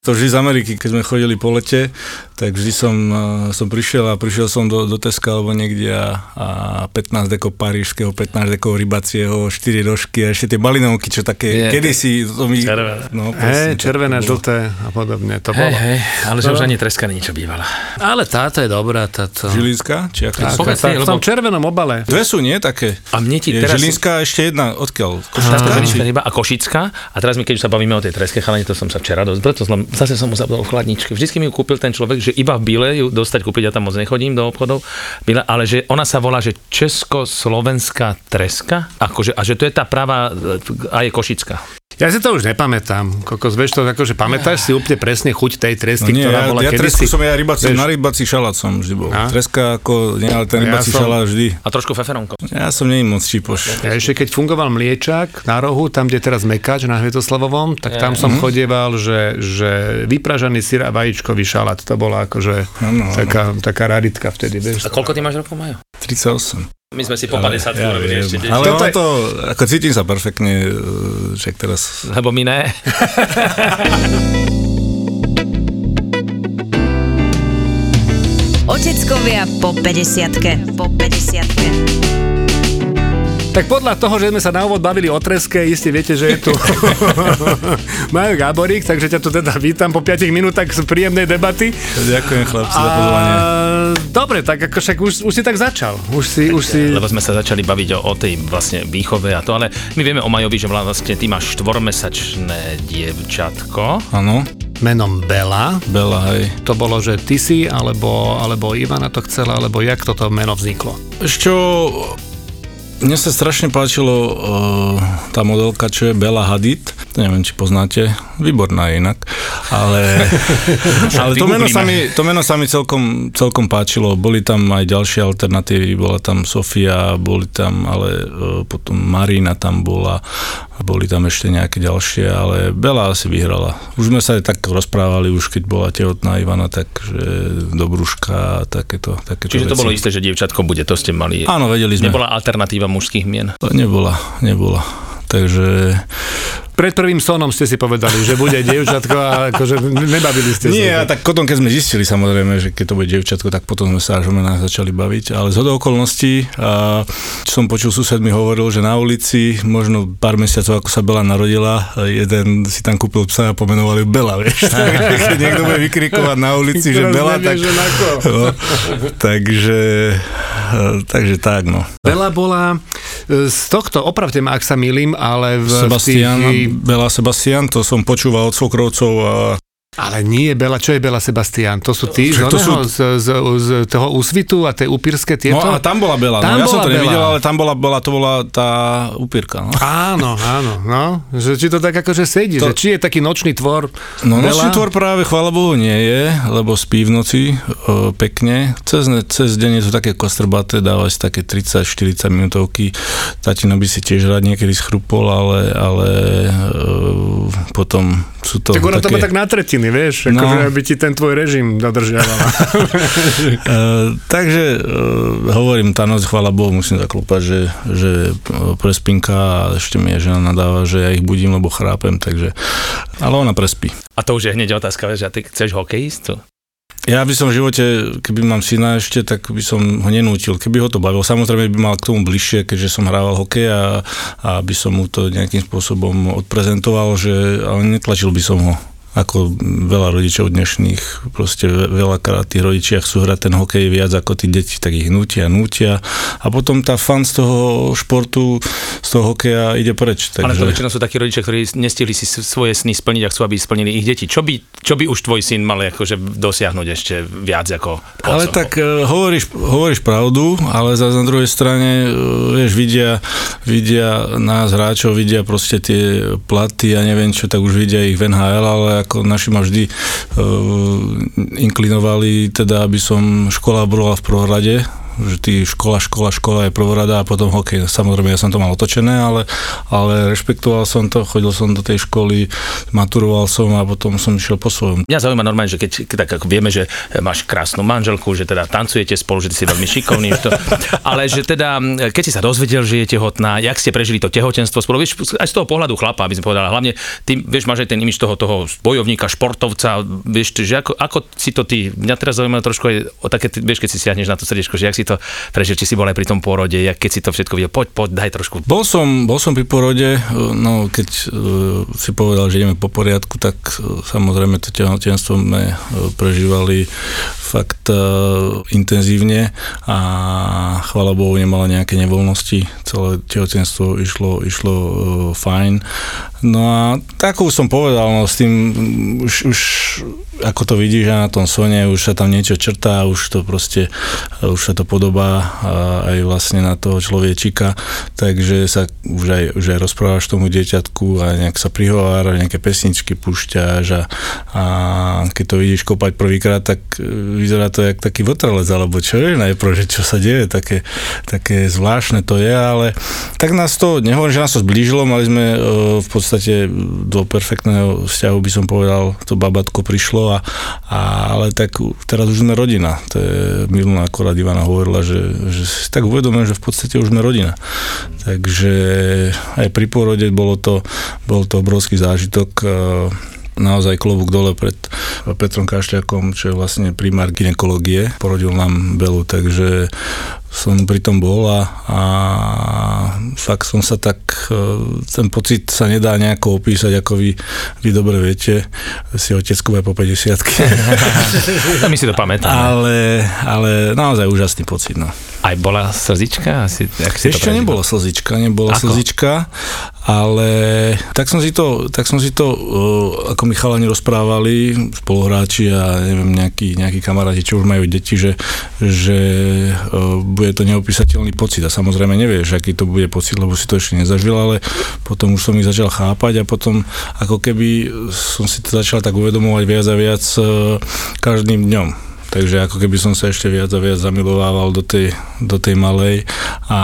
To vždy z Ameriky, keď sme chodili po lete, tak vždy som, eh, som prišiel a prišiel som do, do Teska alebo niekde a, a 15 deko parížského, 15 deko rybacieho, 4 rožky a ešte tie balinovky, čo také Je. kedysi... To mi, Červené. No, presne, červené, tak to bolo. žlté a podobne. To Hej, bolo. hej, ale že už ani treska niečo bývala. Ale táto je dobrá, táto. Žilinská? Či ako Tak, Povedz tak, si, v tom červenom obale. Dve sú, nie? Také. A mne ti Je teraz... Žilinská ešte jedna, odkiaľ? Táto Či- ryba a košická. A teraz mi, keď už sa bavíme o tej treske, chalani, to som sa včera dosť, preto som, zase som mu zabudol v chladničke. Vždycky mi ju kúpil ten človek, že iba v Bile ju dostať kúpiť, ja tam moc nechodím do obchodov, Bile, ale že ona sa volá, že Československá treska, akože, a že to je tá práva e, a je košická. Ja si to už nepamätám. Kokos, vieš to, akože pamätáš si úplne presne chuť tej No tresky, nie, ktorá ja, bola ja kedysi. tresku som ja rybací, vieš- na rybací šalát som vždy bol. A? Treska ako, nie, ale ten Ja rybací som- šalát vždy. A trošku feferonko. Ja som nie moc čipoš. Ja ešte keď fungoval mliečak na rohu, tam, kde je teraz Mekáč na Hvietoslavovom, tak tam som chodieval, že, že vypražaný syr a vajíčkový šalát. To bola akože áno. taká, taká raritka vtedy, vieš. A koľko ty máš rokov, Majo? 38. My sme si po 50 ja urobili viem. ešte. Ale Toto to, ako cítim sa perfektne, e, však teraz... Lebo my ne. Oteckovia po 50 Po 50 Tak podľa toho, že sme sa na úvod bavili o treske, iste viete, že je tu Majo Gáborík, takže ťa tu teda vítam po 5 minútach z príjemnej debaty. Ďakujem chlapci za pozvanie. dobre, tak ako však už, už si tak začal. Už si, už si... Lebo sme sa začali baviť o, o tej vlastne výchove a to, ale my vieme o Majovi, že vlastne ty máš štvormesačné dievčatko. Áno, Menom Bela. Bela, hej. To bolo, že ty si, alebo, alebo Ivana to chcela, alebo jak toto meno vzniklo? Ešte mne sa strašne páčilo uh, tá modelka, čo je Bela Hadid. Neviem, či poznáte. Výborná je inak. Ale, ale to, meno sa mi, to meno sa mi celkom, celkom páčilo. Boli tam aj ďalšie alternatívy. Bola tam Sofia, boli tam, ale uh, potom Marina tam bola. Boli tam ešte nejaké ďalšie, ale Bela asi vyhrala. Už sme sa aj tak rozprávali, už keď bola tehotná Ivana, takže do brúška a takéto, takéto Čiže to veci. bolo isté, že dievčatko bude, to ste mali. Áno, vedeli sme. Nebola alternatíva mužských mien. To nebola, nebola. Takže... Pred prvým sonom ste si povedali, že bude dievčatko a akože nebavili ste Nie, sa. tak potom, keď sme zistili samozrejme, že keď to bude dievčatko, tak potom sme sa až o menách začali baviť. Ale z okolností, a čo som počul, sused mi hovoril, že na ulici, možno pár mesiacov, ako sa Bela narodila, jeden si tam kúpil psa a pomenovali Bela, vieš. Keď niekto bude vykrikovať na ulici, že Bela, tak... že. No, takže, takže tak, no. Bela bola z tohto, opravte ma, ak sa milím, ale v, Sebastian, tých, Bela Sebastian, to som počúval od svokrovcov a ale nie, Bela, čo je Bela Sebastian? To sú tí z, Však to oného, z, z, z, toho úsvitu a tie upírske tieto? No a tam bola Bela, Tam no, ja som bola to nevidel, Bela. ale tam bola, bola, to bola tá upírka. No, Áno, áno, no. Že, či to tak akože sedí, To- že či je taký nočný tvor no Bela? nočný tvor práve, chvála Bohu, nie je, lebo spí v noci o, pekne. Cez, cez deň je to také kostrbaté, dáva si také 30-40 minútovky. Tatino by si tiež rád niekedy schrupol, ale, ale e, potom sú to Tak ona to také... má tak na tretiny, vieš, No. akože aby ti ten tvoj režim dodržiavala. E, takže e, hovorím, tá noc, chvála Bohu, musím zaklopať, že, že e, prespinka a ešte mi je žena nadáva, že ja ich budím, lebo chrápem, takže... Ale ona prespí. A to už je hneď otázka, že a ty chceš hokejistu? Ja by som v živote, keby mám syna ešte, tak by som ho nenútil, keby ho to bavil. Samozrejme by mal k tomu bližšie, keďže som hrával hokej a, a by som mu to nejakým spôsobom odprezentoval, že, ale netlačil by som ho ako veľa rodičov dnešných, proste ve- veľakrát tí rodičia chcú hrať ten hokej viac ako tí deti, tak ich nútia, nútia a potom tá fan z toho športu, z toho hokeja ide preč. Takže... Ale to väčšinou sú takí rodičia, ktorí nestihli si svoje sny splniť a chcú, aby splnili ich deti. Čo by, čo by už tvoj syn mal akože dosiahnuť ešte viac ako Ale otcov? tak e, hovoríš, hovoríš pravdu, ale zase na druhej strane, e, vieš, vidia, vidia nás hráčov, vidia proste tie platy a neviem čo, tak už vidia ich v NHL, ale ako naši ma vždy uh, inklinovali, teda aby som škola bola v prvorade, že ty škola, škola, škola je prvorada a potom hokej. Samozrejme, ja som to mal otočené, ale, ale rešpektoval som to, chodil som do tej školy, maturoval som a potom som išiel po svojom. Mňa zaujíma normálne, že keď, keď tak ako vieme, že máš krásnu manželku, že teda tancujete spolu, že ty si veľmi šikovný, to, ale že teda, keď si sa dozvedel, že je tehotná, jak ste prežili to tehotenstvo spolu, vieš, aj z toho pohľadu chlapa, aby som povedal, hlavne ty, vieš, máš aj ten imič toho, toho bojovníka, športovca, vieš, že ako, ako si to ty, mňa teraz zaujíma trošku aj o také, vieš, keď si siahneš na to srdiečko, že jak si to prežil, či si bol aj pri tom pôrode, jak keď si to všetko videl, poď, poď, daj trošku. Bol som, bol som pri pôrode, no keď uh, si povedal, že ideme po poriadku, tak uh, samozrejme to tehotenstvo sme prežívali fakt intenzívne a chvala Bohu nemala nejaké nevoľnosti, celé tehotenstvo išlo, išlo fajn. No a tak už som povedal, no s tým už, už ako to vidíš na tom Sone, už sa tam niečo črtá, už to proste, už sa to podobá aj vlastne na toho človečika, takže sa už aj, už aj rozprávaš tomu dieťatku a nejak sa prihovára, nejaké pesničky púšťaš a, a keď to vidíš kopať prvýkrát, tak e, vyzerá to jak taký votrelec, alebo čo je najprv, že čo sa deje, také, také zvláštne to je, ale tak nás to, nehovorím, že nás to zblížilo, mali sme e, v podstate do perfektného vzťahu, by som povedal, to babatko prišlo a, a, ale tak teraz už sme rodina. To je milná akorát Ivana hovorila, že, že si tak uvedomujem, že v podstate už sme rodina. Takže aj pri pôrode bolo to, bol to obrovský zážitok naozaj klobúk dole pred Petrom Kašľakom, čo je vlastne primár ginekológie. Porodil nám Belu, takže som pri tom bol a, a fakt som sa tak, e, ten pocit sa nedá nejako opísať, ako vy, vy dobre viete, si otecko po 50 A my si to pamätáme. Ale, ale naozaj úžasný pocit. No. Aj bola slzička? Asi, ak si Ešte to nebola slzička, nebola Ako? slzička, ale tak som si to, tak som si to uh, ako mi chalani rozprávali, spoluhráči a neviem, nejakí, nejakí kamaráti, čo už majú deti, že, že uh, bude to neopísateľný pocit a samozrejme nevieš, aký to bude pocit, lebo si to ešte nezažil, ale potom už som ich začal chápať a potom ako keby som si to začal tak uvedomovať viac a viac uh, každým dňom Takže ako keby som sa ešte viac a viac zamilovával do tej, do tej malej a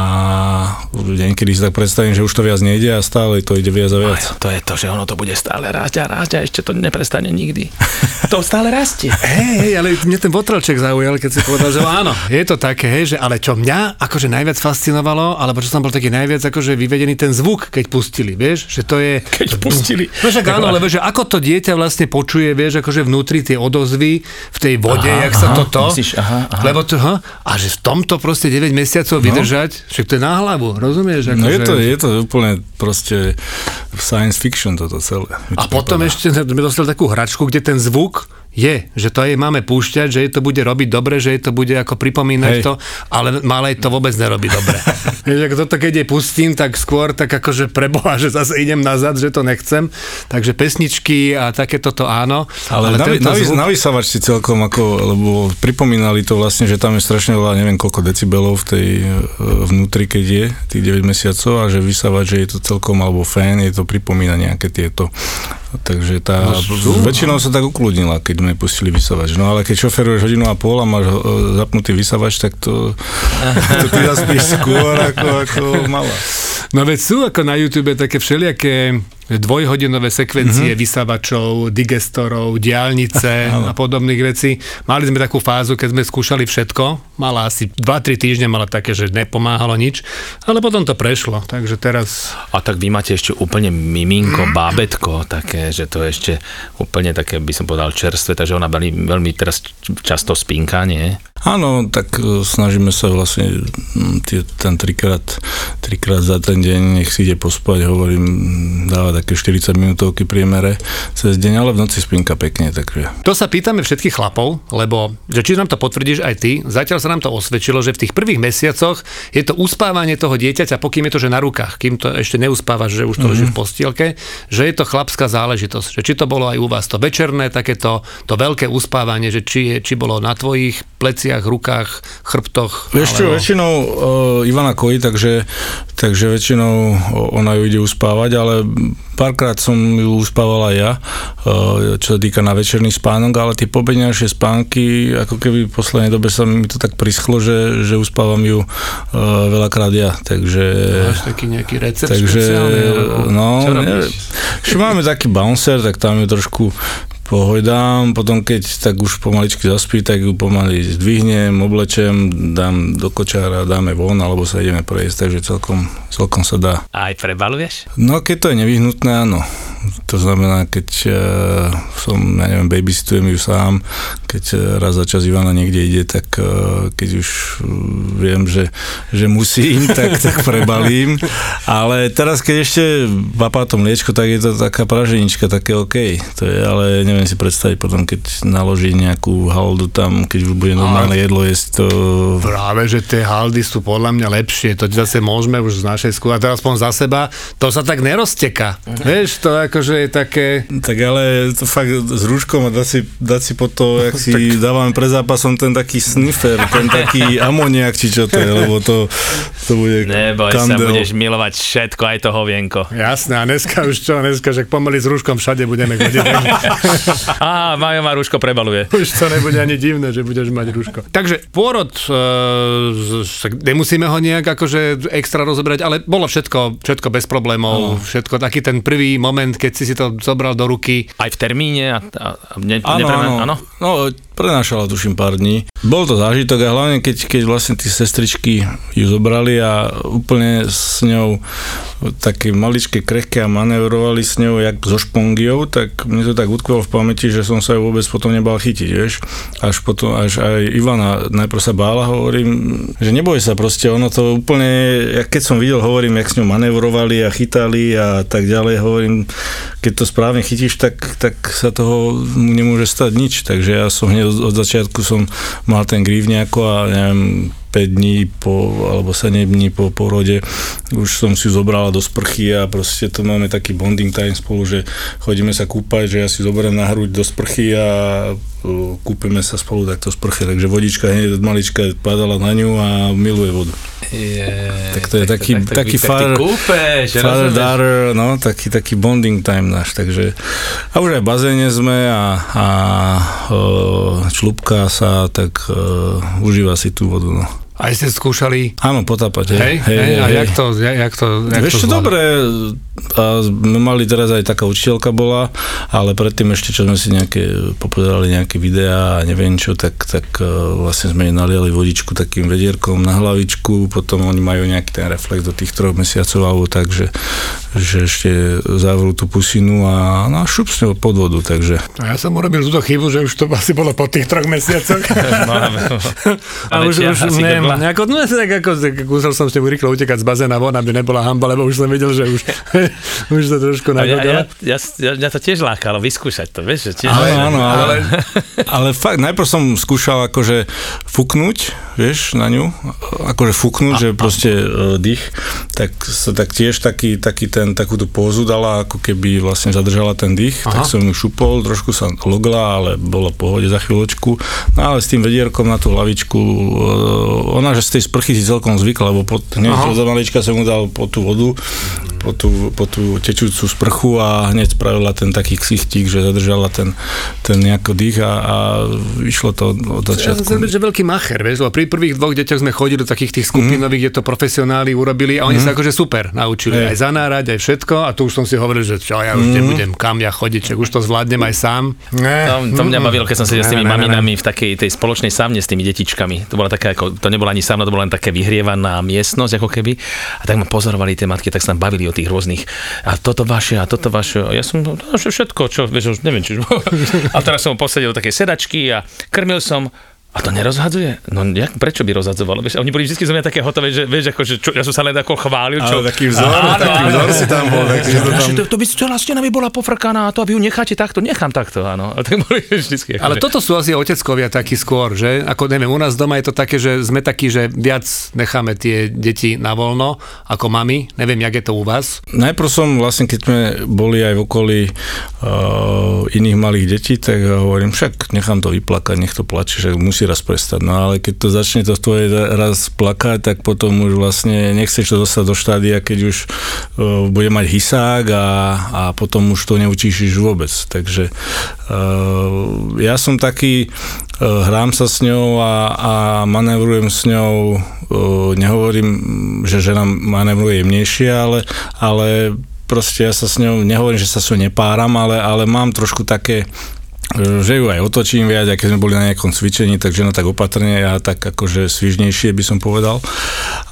niekedy si tak predstavím, že už to viac nejde a stále to ide viac a viac. Aj, to je to, že ono to bude stále rásť a rásť a ešte to neprestane nikdy. to stále rastie. Hej, hej, ale mne ten Votrelček zaujal, keď si povedal, že áno, je to také, hej, že ale čo mňa akože najviac fascinovalo, alebo čo som bol taký najviac akože vyvedený ten zvuk, keď pustili, vieš, že to je... Keď pustili. No však áno, lebo že ako to dieťa vlastne počuje, vieš, akože vnútri tie odozvy v tej vode, Aha. jak sa aha, toto. Myslíš, aha, aha. Lebo to, ha, a že v tomto proste 9 mesiacov no. vydržať, však to je na hlavu, rozumieš? Ako, no je že... to, je to úplne proste science fiction toto celé. A potom pripadá. ešte sme dostali takú hračku, kde ten zvuk je, že to jej máme púšťať, že jej to bude robiť dobre, že jej to bude ako pripomínať Hej. to, ale malej to vôbec nerobí dobre. Vieš, ako toto keď jej pustím, tak skôr tak akože preboha, že zase idem nazad, že to nechcem. Takže pesničky a takéto to áno. Ale, ale na, zvuk... na vysavač si celkom ako, lebo pripomínali to vlastne, že tam je strašne veľa, neviem koľko decibelov v tej e, vnútri, keď je tých 9 mesiacov a že vysavač, že je to celkom, alebo fén, je to pripomína nejaké tieto Takže tá, no, väčšinou sa tak ukludnila, keď sme pustili vysavač. No ale keď šoferuješ hodinu a pol a máš e, zapnutý vysavač, tak to, to ty zaspíš skôr ako, ako mala. No veď sú ako na YouTube také všelijaké dvojhodinové sekvencie mm-hmm. vysavačov, digestorov, diálnice a podobných vecí. Mali sme takú fázu, keď sme skúšali všetko. Mala asi 2-3 týždne, mala také, že nepomáhalo nič, ale potom to prešlo, takže teraz... A tak vy máte ešte úplne miminko, bábetko, také, že to je ešte úplne také, by som povedal, čerstvé, takže ona veľmi, veľmi teraz často spínka, nie? Áno, tak e, snažíme sa vlastne tie, ten trikrát, trikrát za ten deň, nech si ide pospať, hovorím, dáva také 40 minútovky priemere cez deň, ale v noci spínka pekne, takže. To sa pýtame všetkých chlapov, lebo že či nám to potvrdíš aj ty, zatiaľ sa nám to osvedčilo, že v tých prvých mesiacoch je to uspávanie toho dieťaťa, pokým je to že na rukách, kým to ešte neuspávaš, že už to mm-hmm. leží v postielke, že je to chlapská záležitosť. Že či to bolo aj u vás to večerné, takéto to veľké uspávanie, že či, je, či bolo na tvojich pleciach, rukách, chrbtoch. Vieš čo, alebo... väčšinou uh, Ivana kojí, takže, takže väčšinou ona ju ide uspávať, ale Párkrát som ju uspával aj ja, uh, čo sa týka na večerný spánok, ale tie pobedňajšie spánky, ako keby v poslednej dobe sa mi to tak prischlo, že, že uspávam ju uh, veľakrát ja, takže... Máš taký nejaký recept takže, špeciálny, no, čo ne, robíš? že máme taký bouncer, tak tam ju trošku pohojdám, potom keď tak už pomaličky zaspí, tak ju pomaly zdvihnem, oblečem, dám do kočára, dáme von, alebo sa ideme prejsť, takže celkom, celkom sa dá. A aj prebaluješ? No keď to je nevyhnutné, áno. To znamená, keď uh, som, ja neviem, babysitujem ju sám, keď uh, raz za čas Ivana niekde ide, tak uh, keď už viem, že, že musím, tak, tak prebalím. Ale teraz, keď ešte papá to mliečko, tak je to taká praženička, také OK. To je, ale neviem si predstaviť potom, keď naloží nejakú haldu tam, keď už bude normálne jedlo jesť, to... Práve, že tie haldy sú podľa mňa lepšie, to zase môžeme už z našej skúšky, a teraz aspoň za seba, to sa tak nerozteka. Vieš, to akože je také... Tak ale to fakt s rúškom a dať si, dať si po to, jak si dávame pre zápasom ten taký sniffer, ten taký amoniak, či čo to je, lebo to, to bude Neboj sa, kandel. budeš milovať všetko, aj to hovienko. Jasné, a dneska už čo, dneska, že pomaly s rúškom všade budeme chodiť. Á, Majo má rúško prebaluje. už to nebude ani divné, že budeš mať rúško. Takže pôrod, e, nemusíme ho nejak akože extra rozoberať, ale bolo všetko, všetko bez problémov, všetko taký ten prvý moment, keď si si to zobral do ruky. Aj v termíne a, a, a ne, Áno, neprena- áno. No, prenášala tuším pár dní. Bol to zážitok a hlavne keď, keď vlastne tí sestričky ju zobrali a úplne s ňou také maličké krehké a manevrovali s ňou jak so špongiou, tak mne to tak utkvelo v pamäti, že som sa ju vôbec potom nebal chytiť, vieš. Až potom, až aj Ivana najprv sa bála, hovorím, že neboj sa proste, ono to úplne, keď som videl, hovorím, jak s ňou manevrovali a chytali a tak ďalej, hovorím, keď to správne chytíš, tak, tak sa toho nemôže stať nič, takže ja som hneď od, od začiatku som mal ten grív nejako a neviem, 5 dní po, alebo 7 dní po porode už som si zobrala do sprchy a proste to máme taký bonding time spolu, že chodíme sa kúpať, že ja si zoberiem na hruď do sprchy a kúpime sa spolu takto z sprchy, takže vodička hneď od malička padala na ňu a miluje vodu. Je, Tak to je taký- taký tak father- ty kúpeš, Father, rozumieš? daughter, no, taký, taký bonding time náš, takže a už aj v bazéne sme a, a člupká sa, tak uh, užíva si tú vodu, no. Aj ste skúšali, Áno, potápať, hej, hej, hej, a jak to, jak, jak to, jak Vieš to dobre, a sme mali teraz aj taká učiteľka bola, ale predtým ešte, čo sme si nejaké, popozerali nejaké videá a neviem čo, tak, tak e, vlastne sme jej naliali vodičku takým vedierkom na hlavičku, potom oni majú nejaký ten reflex do tých troch mesiacov alebo tak, že, že ešte zavrú tú pusinu a no, a šup s ňou pod vodu, takže A ja som urobil túto chybu, že už to asi bolo po tých troch mesiacoch. A už, väčšia už asi neviem, grdla. nejako, no, tak ako, tak musel som s tým rýchlo utekať z bazéna von, aby nebola hamba, lebo už som videl, že už, už to trošku A ja, ja, ja, ja, to tiež lákalo vyskúšať to, vieš, že tiež... Áno, áno, ale, ale fakt, najprv som skúšal akože fúknuť, vieš, na ňu, akože fúknuť, že proste e, dých, tak sa tak tiež taký, taký ten, takú tú pózu dala, ako keby vlastne zadržala ten dých, Aha. tak som ju šupol, trošku sa logla, ale bolo v pohode za chvíľočku, no ale s tým vedierkom na tú hlavičku, e, ona, že z tej sprchy si celkom zvykla, lebo pod, hneď od malička som mu dal po tú vodu, po tú, po tú tečúcu sprchu a hneď spravila ten taký ksichtík, že zadržala ten, ten nejako dých a, a išlo to od Ja som začiatku. chcel byť, že veľký macher, vieš, lebo pri prvých dvoch deťoch sme chodili do takých tých skupinových, kde to profesionáli urobili a oni sa akože super naučili Hej. aj zanárať, aj všetko a tu už som si hovoril, že čo, ja už nebudem kam ja chodiť, čak už to zvládnem aj sám. To, to mňa bavilo, keď som sedel s tými Ne, ne, ne, ne. maminami v takej tej spoločnej sámne s tými detičkami. To bola taká, ako, to nebola ani sámna, to bola len také vyhrievaná miestnosť, ako keby. A tak ma pozorovali tie matky, tak sa tam bavili o tých rôznych. A toto vaše, a toto vaše. A ja som, no, všetko, čo, vieš, neviem, už... A teraz som posadil do takej sedačky a krmil som. A to nerozhadzuje? No jak, prečo by rozhadzovalo? Vieš, a oni boli vždy zo mňa také hotové, že vieš, ako, že čo, ja som sa len ako chválil. Čo, Ale taký vzor, taký vzor si tam bol, takže to tam... to, to by celá stena by bola pofrkaná a to, aby ju necháte takto, nechám takto, áno. A tak boli vždycky. Ale toto sú asi oteckovia takí skôr, že? Ako neviem, u nás doma je to také, že sme takí, že viac necháme tie deti na voľno ako mami. Neviem, jak je to u vás. Najprv som vlastne, keď sme boli aj v okolí uh, iných malých detí, tak hovorím, však nechám to vyplakať, nech to plače, že musí raz prestať. No ale keď to začne to tvoje raz plakať, tak potom už vlastne nechceš to dostať do štádia, keď už uh, bude mať hysák a, a potom už to neučíšiš vôbec. Takže uh, ja som taký, uh, hrám sa s ňou a, a manevrujem s ňou, uh, nehovorím, že žena manevruje jemnejšie, ale, ale proste ja sa s ňou, nehovorím, že sa s ňou nepáram, ale, ale mám trošku také že ju aj otočím viac, keď sme boli na nejakom cvičení, takže no tak opatrne a tak akože svižnejšie by som povedal.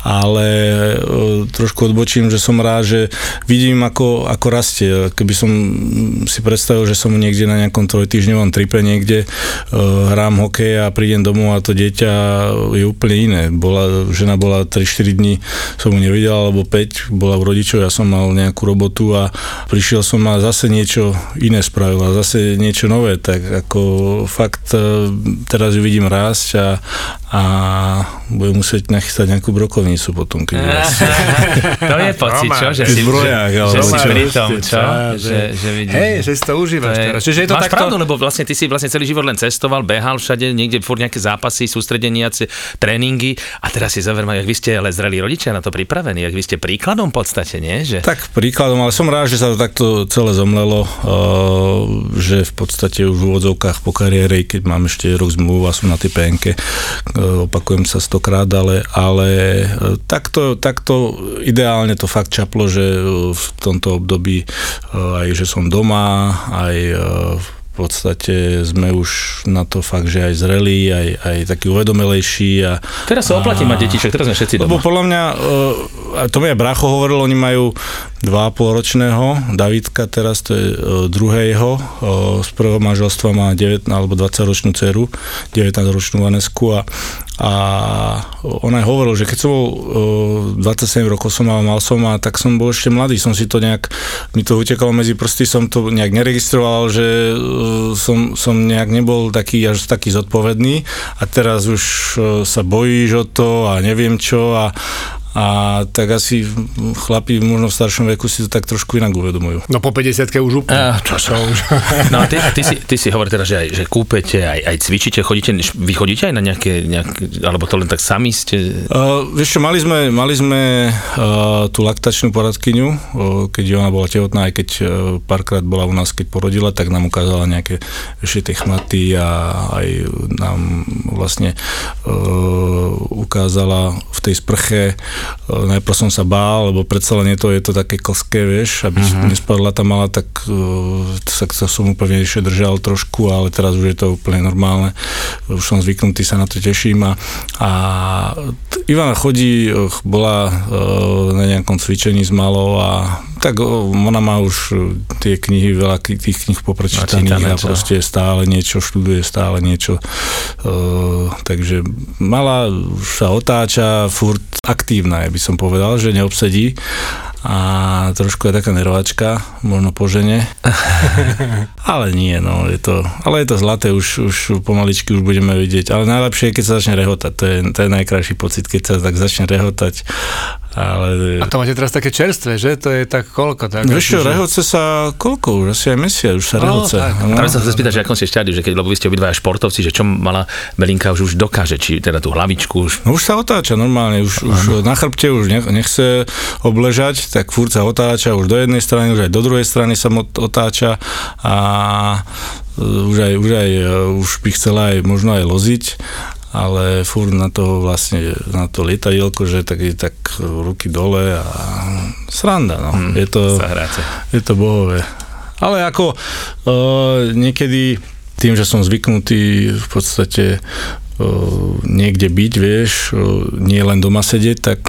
Ale e, trošku odbočím, že som rád, že vidím, ako, ako rastie. Keby som si predstavil, že som niekde na nejakom trojtýždňovom tripe niekde, e, hrám hokej a prídem domov a to dieťa je úplne iné. Bola, žena bola 3-4 dní, som mu nevidel, alebo 5, bola v rodičov, ja som mal nejakú robotu a prišiel som a zase niečo iné spravil a zase niečo nové tak ako fakt e, teraz ju vidím rásť a, a budem musieť nachystať nejakú brokovnicu potom, keď To je pocit, čo? Že si, zbroják, že, že si pri tom, čo? Že, že vidíš, Hej, že si to užívaš je, teraz. Čiže je to máš takto... pravdu, lebo vlastne ty si vlastne celý život len cestoval, behal všade, niekde furt nejaké zápasy, sústredenia, tréningy a teraz si zaverma, jak vy ste ale zreli rodičia na to pripravení, jak vy ste príkladom v podstate, nie? Že... Tak príkladom, ale som rád, že sa to takto celé zomlelo, uh, že v podstate už v úvodzovkách po kariére, keď mám ešte rok zmluvu a som na tej PNK, opakujem sa stokrát, ale, ale e, takto, takto ideálne to fakt čaplo, že v tomto období e, aj, že som doma, aj e, podstate sme už na to fakt, že aj zrelí, aj, aj taký uvedomelejší. A, teraz sa oplatí mať deti, však teraz sme všetci doma. Lebo podľa mňa, to mi aj Bracho hovoril, oni majú 2,5 ročného, Davidka teraz, to je druhého, z prvého manželstva má 9 alebo 20 ročnú dceru, 19 ročnú Vanesku a a on aj hovoril, že keď som bol 27 rokov som mal, mal som a tak som bol ešte mladý, som si to nejak, mi to utekalo medzi prsty, som to nejak neregistroval, že som, som nejak nebol taký až taký zodpovedný a teraz už sa bojíš o to a neviem čo a, a tak asi chlapi možno v staršom veku si to tak trošku inak uvedomujú. No po 50 už úplne. Uh, čo čo už. no a ty, ty, si, ty si hovorí teraz, že aj že kúpete, aj, aj cvičíte, chodíte, vy chodíte aj na nejaké, nejaké alebo to len tak sami ste? Uh, vieš čo, mali sme, mali sme uh, tú laktačnú poradkyňu, uh, keď ona bola tehotná, aj keď uh, párkrát bola u nás, keď porodila, tak nám ukázala nejaké tie chmaty a aj nám vlastne uh, ukázala v tej sprche najprv som sa bál, lebo predsa len je to, je to také klské, vieš, aby uh-huh. nespadla tá mala, tak uh, sa, sa som úplne ešte držal trošku, ale teraz už je to úplne normálne. Už som zvyknutý, sa na to teším a, a Ivana chodí, eh, bola na nejakom cvičení s malou a tak ona má už tie knihy, veľa tých knih poprečítaných a proste stále niečo študuje, stále niečo. Uh, takže mala už sa otáča, furt aktívna, ja by som povedal, že neobsedí a trošku je taká nervačka, možno po žene. ale nie, no, je to, ale je to zlaté, už, už pomaličky už budeme vidieť. Ale najlepšie je, keď sa začne rehotať, to je, to je najkrajší pocit, keď sa tak začne rehotať ale... A to máte teraz také čerstvé, že? To je tak koľko? Tak, Vieš čo, že... rehoce sa koľko už? Asi aj mesiac už sa no, rehoce. No. Práve sa chcem spýtať, že akom ste štádiu, že keď, lebo vy ste obidvaja športovci, že čo mala Belinka už, už dokáže, či teda tú hlavičku už... No už sa otáča normálne, už, už na chrbte už nechce obležať, tak furt sa otáča už do jednej strany, už aj do druhej strany sa otáča a už aj, už aj už by chcela aj možno aj loziť ale furt na to vlastne, na to lietadielko, že tak je tak ruky dole a sranda, no. Hmm, je, to, je to bohové. Ale ako uh, niekedy tým, že som zvyknutý v podstate niekde byť, vieš, nie len doma sedieť, tak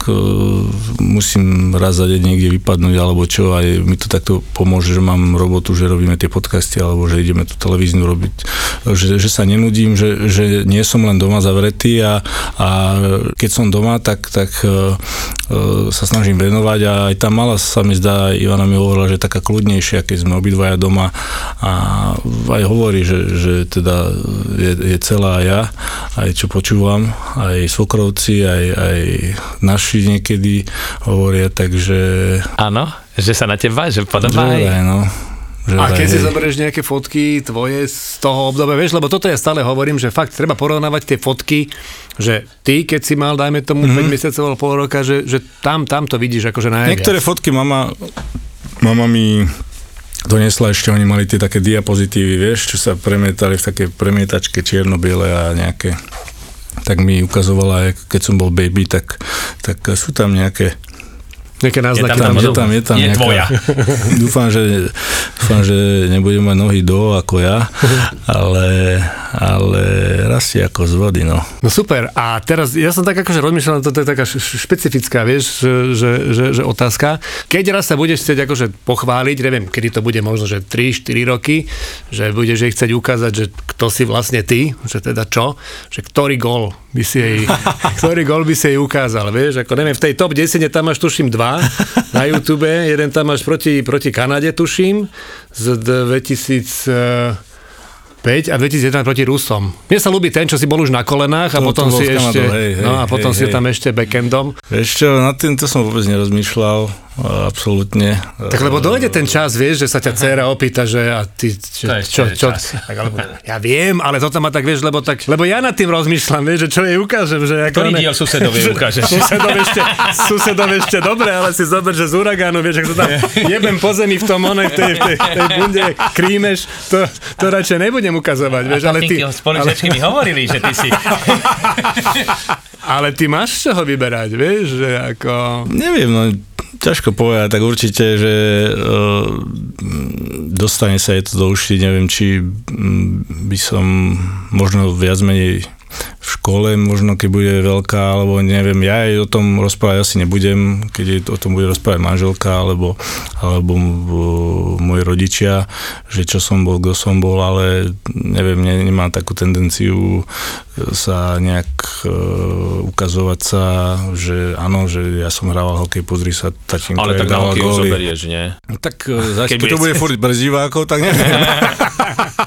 musím raz za deň niekde vypadnúť alebo čo, aj mi to takto pomôže, že mám robotu, že robíme tie podcasty alebo že ideme tú televíznu robiť, že, že sa nenudím, že, že nie som len doma zavretý a, a keď som doma, tak, tak sa snažím venovať a aj tá mala sa mi zdá, Ivana mi hovorila, že taká kľudnejšia, keď sme obidvaja doma a aj hovorí, že, že teda je, je celá ja aj čo počúvam, aj svokrovci, aj, aj naši niekedy hovoria, takže... Áno, že sa na teba, že podobá aj... no. Že A keď si zoberieš nejaké fotky tvoje z toho obdobia, vieš, lebo toto ja stále hovorím, že fakt treba porovnávať tie fotky, že ty, keď si mal, dajme tomu Mhm. 5 mesiacov alebo pol roka, že, že tam, tam to vidíš akože najviac. Niektoré fotky mama, mama mi doniesla ešte, oni mali tie také diapozitívy, vieš, čo sa premietali v také premietačke čierno-biele a nejaké tak mi ukazovala, jak- keď som bol baby, tak, tak sú tam nejaké Nejaké náznaky tam tam, je tam, je tam Je nejaká, tvoja. dúfam, že, dúfam, že nebudem mať nohy do ako ja, ale, ale rastie ako z vody, no. No super. A teraz, ja som tak akože rozmýšľal, toto je taká špecifická, vieš, že, že, že, že otázka. Keď raz sa budeš chcieť akože pochváliť, neviem, kedy to bude možno, že 3-4 roky, že budeš jej chcieť ukázať, že kto si vlastne ty, že teda čo, že ktorý gol by si jej, ktorý gol by si jej ukázal, vieš, ako neviem, v tej top 10 tam máš tuším dva na YouTube, jeden tam máš proti, proti Kanade, tuším, z 2000... 5 a 2001 proti Rusom. Mne sa ľúbi ten, čo si bol už na kolenách a To- potom to si Kanadou, ešte, hej, hej, no a potom hej, si hej. tam ešte backendom. Čo, nad týmto som vôbec nerozmýšľal, absolútne. Tak lebo dojde ten čas, vieš, že sa ťa dcéra opýta, že a ty, čo, čo, čo, čas. tak, alebo, ja viem, ale toto ma tak, vieš, lebo tak, lebo ja nad tým rozmýšľam, vieš, že čo jej ukážem, že ako Ktorý one- diel susedovi že- ukážeš? Susedom ešte, susedom ešte dobre, ale si zober, že z uragánu, vieš, ak to tam jebem po zemi v tom onej, v tej, tej, tej bunde, krímeš, to, to radšej nebudem ukazovať, vieš, ale ty, ale, spolužiačky mi hovorili, že ty si... ale ty máš z čoho vyberať, vieš, že ako... Neviem, no ťažko povedať, tak určite, že uh, dostane sa je to do uši, neviem, či mm, by som možno viac menej v škole, možno keď bude veľká, alebo neviem, ja jej o tom rozprávať asi nebudem, keď jej o tom bude rozprávať manželka, alebo, alebo moji rodičia, že čo som bol, kto som bol, ale neviem, ne, nemám takú tendenciu sa nejak uh, ukazovať sa, že áno, že ja som hrával hokej, pozri sa, tačinko, Ale tak na góly. zoberieš, nie? Tak uh, zase, Keď to bude- furt bez divákov, tak neviem.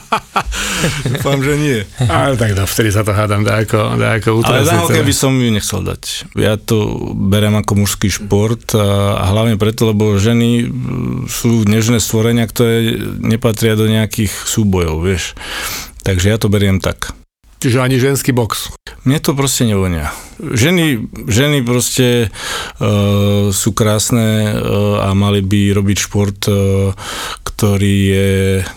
Dúfam, že nie. Ale tak no, vtedy sa to hádam, dá ako, dá ako Ale na hokej by som ju nechcel dať. Ja to berem ako mužský šport a, a hlavne preto, lebo ženy sú nežné stvorenia, ktoré nepatria do nejakých súbojov, vieš. Takže ja to beriem tak. Čiže ani ženský box. Mne to proste nevonia. Ženy, ženy proste uh, sú krásne uh, a mali by robiť šport, uh, ktorý, je,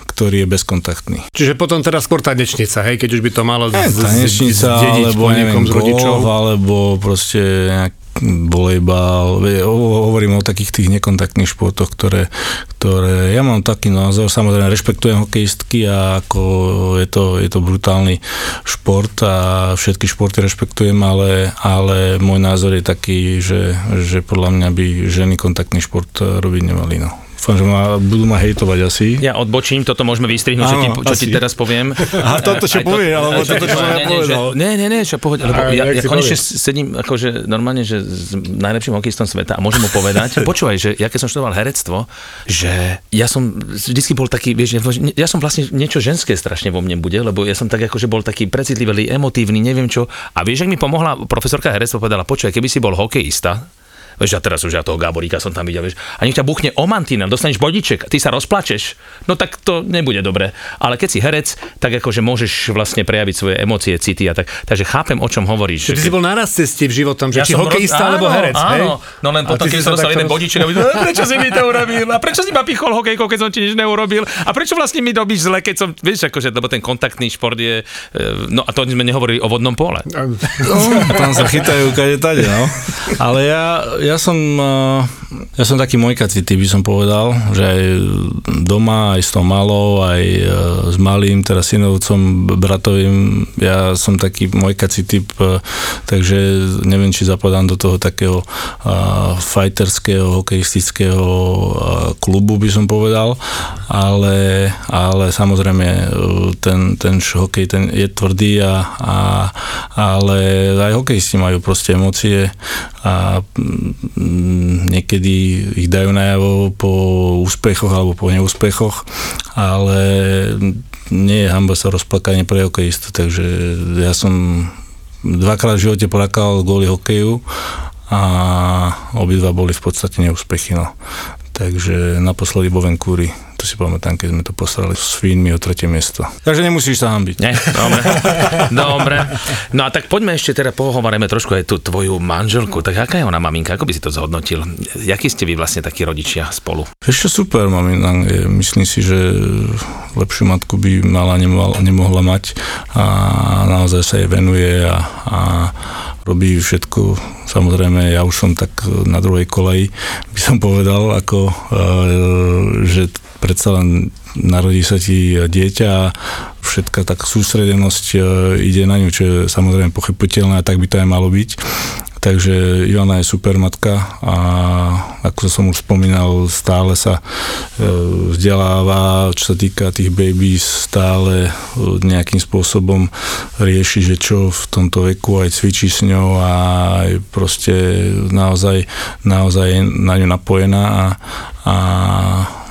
ktorý je bezkontaktný. Čiže potom teda skôr tanečnica, hej, keď už by to malo z- z- tanečnica, zdediť alebo neviem, z rodičov. golf, alebo proste nejak volejbal, hovorím o takých tých nekontaktných športoch, ktoré, ktoré, ja mám taký názor, samozrejme rešpektujem hokejistky a ako je to, je to brutálny šport a všetky športy rešpektujem, ale, ale môj názor je taký, že, že podľa mňa by ženy kontaktný šport robiť nemali, no. Dúfam, že ma, budú ma hejtovať asi. Ja odbočím, toto môžeme vystrihnúť, čo, ti, čo ti teraz poviem. Aha, toto, čo Aj to- povie, alebo toto, čo som ja povedal. že- Nie, nie, nie, čo povedať, lebo ja, ja konečne povie. sedím akože normálne, že s najlepším hokejistom sveta a môžem mu povedať, počúvaj, že ja keď som študoval herectvo, že ja som vždycky bol taký, vieš, ja som vlastne niečo ženské strašne vo mne bude, lebo ja som tak akože bol taký precitlivý, emotívny, neviem čo. A vieš, ak mi pomohla profesorka herectva, povedala, počúvaj, keby si bol hokejista, Vieš, a teraz už ja toho Gáboríka som tam videl, vieš. A nech ťa buchne o mantínem, dostaneš bodiček, ty sa rozplačeš, no tak to nebude dobre. Ale keď si herec, tak akože môžeš vlastne prejaviť svoje emócie, city a tak. Takže chápem, o čom hovoríš. Že ty si bol na raz cesty v životom, že či som hokejista roz- alebo áno, herec, hej? áno. No len A potom, keď som dostal jeden bodiček, "E, prečo si mi to urobil? A prečo si ma pichol hokejkou, keď som ti nič neurobil? A prečo vlastne mi robíš zle, keď som, vieš, akože, lebo ten kontaktný šport je, e, no a to sme nehovorili o vodnom pole. No, tam sa chytajú kade tade, no. Ale ja, ja som, eh, ja som taký mojkací typ, by som povedal, že aj doma, aj s tou malou, aj eh, s malým, teraz synovcom, bratovým, ja som taký mojkací typ, eh, takže neviem, či zapadám do toho takého fighterského, hokejistického klubu, by som povedal, ale, ale samozrejme ten, ten hokej ten je tvrdý, a, a, ale aj hokejisti majú proste emócie a niekedy ich dajú najavo po úspechoch alebo po neúspechoch, ale nie je hamba sa rozplakanie pre hokejistu, takže ja som dvakrát v živote plakal kvôli hokeju a obidva boli v podstate neúspechy. No. takže naposledy vo Vancouver to si pamätám, keď sme to poslali s Fínmi o tretie miesto. Takže nemusíš sa hambiť. Nie, dobre. dobre. No a tak poďme ešte teda pohovoríme trošku aj tú tvoju manželku. Tak aká je ona maminka? Ako by si to zhodnotil? Jakí ste vy vlastne takí rodičia spolu? Ešte super, mamina. Myslím si, že lepšiu matku by mala nemohla, nemohla mať a naozaj sa jej venuje a, a robí všetko. Samozrejme, ja už som tak na druhej koleji, by som povedal, ako, e, že predsa len narodí sa ti dieťa a všetka tak sústredenosť e, ide na ňu, čo je samozrejme pochopiteľné a tak by to aj malo byť. Takže Ivana je super matka a ako som už spomínal, stále sa e, vzdeláva, čo sa týka tých babies, stále e, nejakým spôsobom rieši, že čo v tomto veku aj cvičí s ňou a aj proste naozaj, naozaj na ňu napojená a, a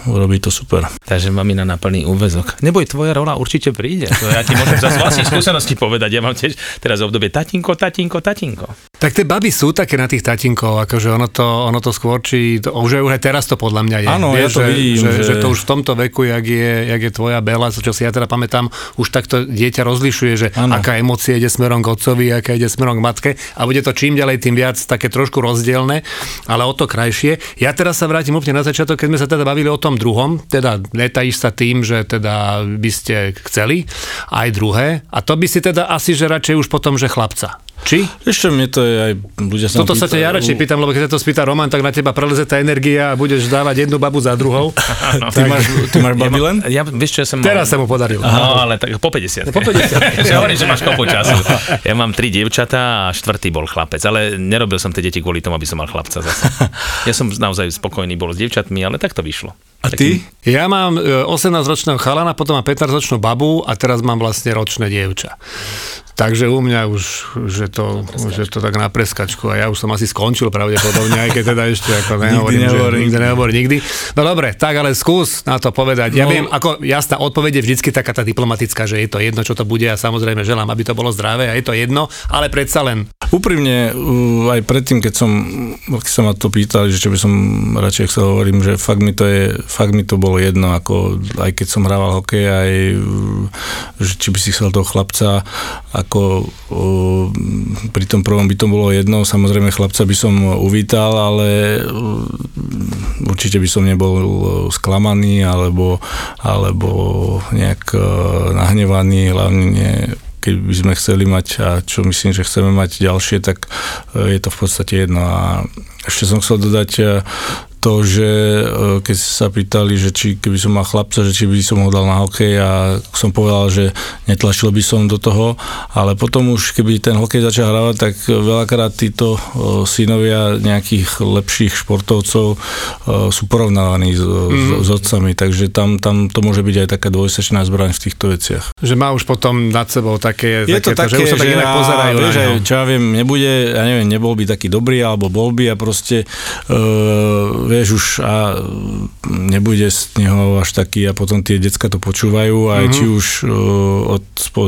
urobí to super. Takže mamina na plný úvezok. Neboj, tvoja rola určite príde. To ja ti môžem za vlastných skúsenosti povedať. Ja mám tiež teraz obdobie tatinko, tatinko, tatinko. Tak tie baby sú také na tých tatinkov, akože ono to, ono to skôr, či to, už, už aj teraz to podľa mňa je. Áno, ja to že, vidím. Že, že... že, to už v tomto veku, jak je, jak je tvoja Bela, čo si ja teda pamätám, už takto dieťa rozlišuje, že ano. aká emócia ide smerom k otcovi, aká ide smerom k matke a bude to čím ďalej, tým viac také trošku rozdielne, ale o to krajšie. Ja teraz sa vrátim úplne na začiatok, keď sme sa teda bavili o tom druhom, teda netajíš sa tým, že teda by ste chceli, aj druhé. A to by si teda asi, že radšej už potom, že chlapca. Či? Ešte mne to je aj... Ľudia sa Toto sa ťa ja radšej pýtam, lebo keď sa to spýta Roman, tak na teba preleze tá energia a budeš dávať jednu babu za druhou. no. Ty, máš, ty máš babi len? Ja, vieš čo, ja som Teraz sa mu podarilo. No, ale tak po 50. Po 50. ja hovorím, že máš kopu času. Ja mám tri dievčatá a štvrtý bol chlapec, ale nerobil som tie deti kvôli tomu, aby som mal chlapca zase. Ja som naozaj spokojný bol s dievčatmi, ale tak to vyšlo. A ty? Ja mám 18-ročného e, chalana, potom mám 15-ročnú babu a teraz mám vlastne ročné dievča. Takže u mňa už, že to, že to tak na preskačku a ja už som asi skončil pravdepodobne, aj keď teda ešte ako nehovorím, nikdy že nikdy nehovorím nikdy. No dobre, tak ale skús na to povedať. Ja no. viem, ako jasná odpoveď je vždycky taká tá diplomatická, že je to jedno, čo to bude a samozrejme želám, aby to bolo zdravé a je to jedno, ale predsa len. Úprimne, aj predtým, keď som, keď sa ma to pýtali, že čo by som radšej chcel hovorím, že fakt mi to je, fakt mi to bolo jedno, ako aj keď som hrával hokej, aj že či by si chcel toho chlapca, ako o, pri tom prvom by to bolo jedno, samozrejme chlapca by som uvítal, ale určite by som nebol sklamaný alebo, alebo nejak nahnevaný, hlavne keď by sme chceli mať, a čo myslím, že chceme mať ďalšie, tak je to v podstate jedno. A ešte som chcel dodať to, že e, keď sa pýtali, že či keby som mal chlapca, že či by som ho dal na hokej a som povedal, že netlačil by som do toho, ale potom už keby ten hokej začal hrávať, tak veľakrát títo e, synovia nejakých lepších športovcov e, sú porovnávaní s, mm. s, s otcami, takže tam, tam to môže byť aj taká dvojsečná zbraň v týchto veciach. Že má už potom nad sebou také, je také, to také, to, že už sa tak inak pozerajú. Vieš, aj, čo ja viem, nebude, ja neviem, nebol by taký dobrý, alebo bol by a proste uh, vieš už a nebude z neho až taký a potom tie decka to počúvajú aj mm-hmm. či už uh, od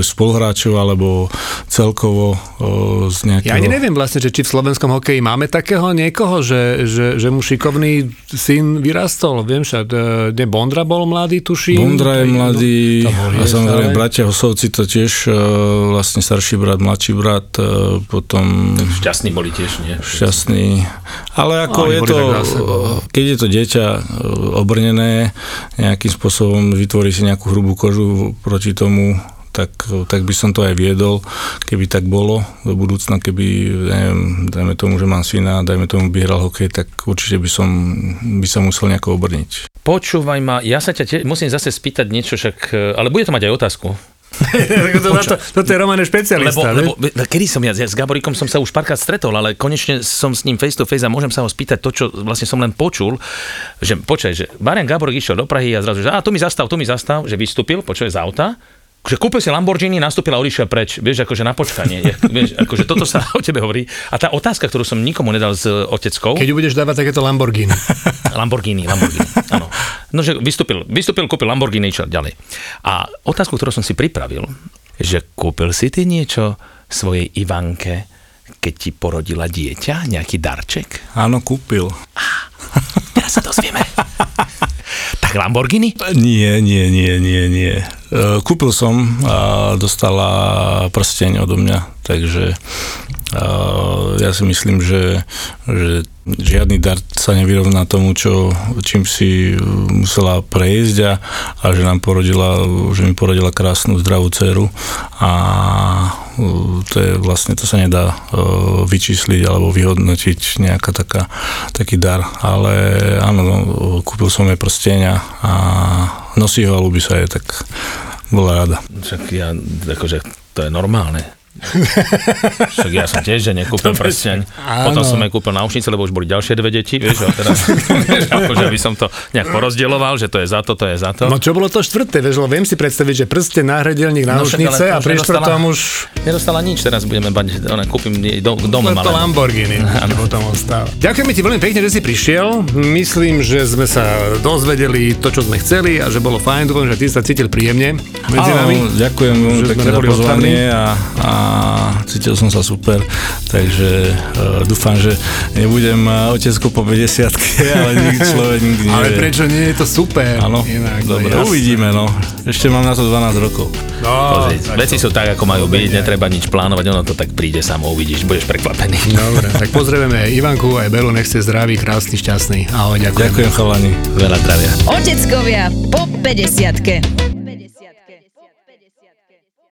spoluhráčov alebo celkovo uh, z nejakého... Ja ani neviem vlastne, že či v slovenskom hokeji máme takého niekoho, že, že, že mu šikovný syn vyrastol. Viem však, kde Bondra bol mladý, tuším. Bondra je mladý a samozrejme bratia Hosovci to tiež uh, vlastne starší brat, mladší brat, uh, potom... Tak šťastní boli tiež, nie? Šťastní. Ale ako je to keď je to dieťa e, obrnené, nejakým spôsobom vytvorí si nejakú hrubú kožu proti tomu, tak, tak by som to aj viedol, keby tak bolo do budúcna, keby, neviem, dajme tomu, že mám syna, dajme tomu, by hral hokej, tak určite by som by sa musel nejako obrniť. Počúvaj ma, ja sa ťa te, musím zase spýtať niečo, však, e, ale bude to mať aj otázku. to, to, toto je Roman špecialista. Lebo, lebo, kedy som ja, ja s Gaborikom som sa už párkrát stretol, ale konečne som s ním face to face a môžem sa ho spýtať to, čo vlastne som len počul, že počkaj, že Marian Gaborik išiel do Prahy a zrazu, že a tu mi zastav, tu mi zastav, že vystúpil, počkaj z auta že kúpil si Lamborghini, nastúpil a odišiel preč, vieš, akože na počkanie, vieš, akože toto sa o tebe hovorí. A tá otázka, ktorú som nikomu nedal s oteckou. Keď budeš dávať takéto Lamborghini. Lamborghini, Lamborghini, áno. No, že vystúpil, vystúpil, kúpil Lamborghini, išiel ďalej. A otázku, ktorú som si pripravil, že kúpil si ty niečo svojej Ivanke, keď ti porodila dieťa, nejaký darček? Áno, kúpil. Teraz sa dozvieme. tak Lamborghini? Nie, nie, nie, nie, nie. E, Kúpil som a dostala prsteň odo mňa, takže ja si myslím, že, že žiadny dar sa nevyrovná tomu, čo, čím si musela prejsť a, a že nám porodila, že mi porodila krásnu zdravú dceru a to je vlastne, to sa nedá vyčísliť alebo vyhodnotiť nejaká taká, taký dar, ale áno, no, kúpil som jej prsteň a nosí ho a ľúbi sa je, tak bola rada. Však ja, akože to je normálne. Však ja som tiež, že nekúpil prsteň. Potom som jej kúpil náušnice, lebo už boli ďalšie dve deti, vieš, a teraz, akože by som to nejak porozdieloval, že to je za to, to je za to. No čo bolo to štvrté, vieš, lebo viem si predstaviť, že prsteň náhradilník náušnice No, a pri štvrtom už Nedostala nič, teraz budeme bať, ona, kúpim jej dom, dom len to malé. Lamborghini ti potom ostáva. Ďakujeme ti veľmi pekne, že si prišiel. Myslím, že sme sa dozvedeli to, čo sme chceli a že bolo fajn. Dúfam, že ty sa cítil príjemne medzi nami. Ďakujem veľmi pekne za pozvanie a, a cítil som sa super, takže uh, dúfam, že nebudem uh, otecko po 50 ale nikdy človek nikdy nevie. Ale prečo nie je to super? Áno, Inak, dobre, uvidíme, no. Ešte mám na to 12 rokov. No, Pozri, tak veci to- sú tak, ako majú byť, netreba nič plánovať, ono to tak príde samo, uvidíš, budeš prekvapený. Dobre, tak pozrieme Ivanku aj Belu, nech ste zdraví, krásny, šťastný. Ahoj, ďakujem. Ďakujem chalani. Veľa zdravia. Oteckovia po 50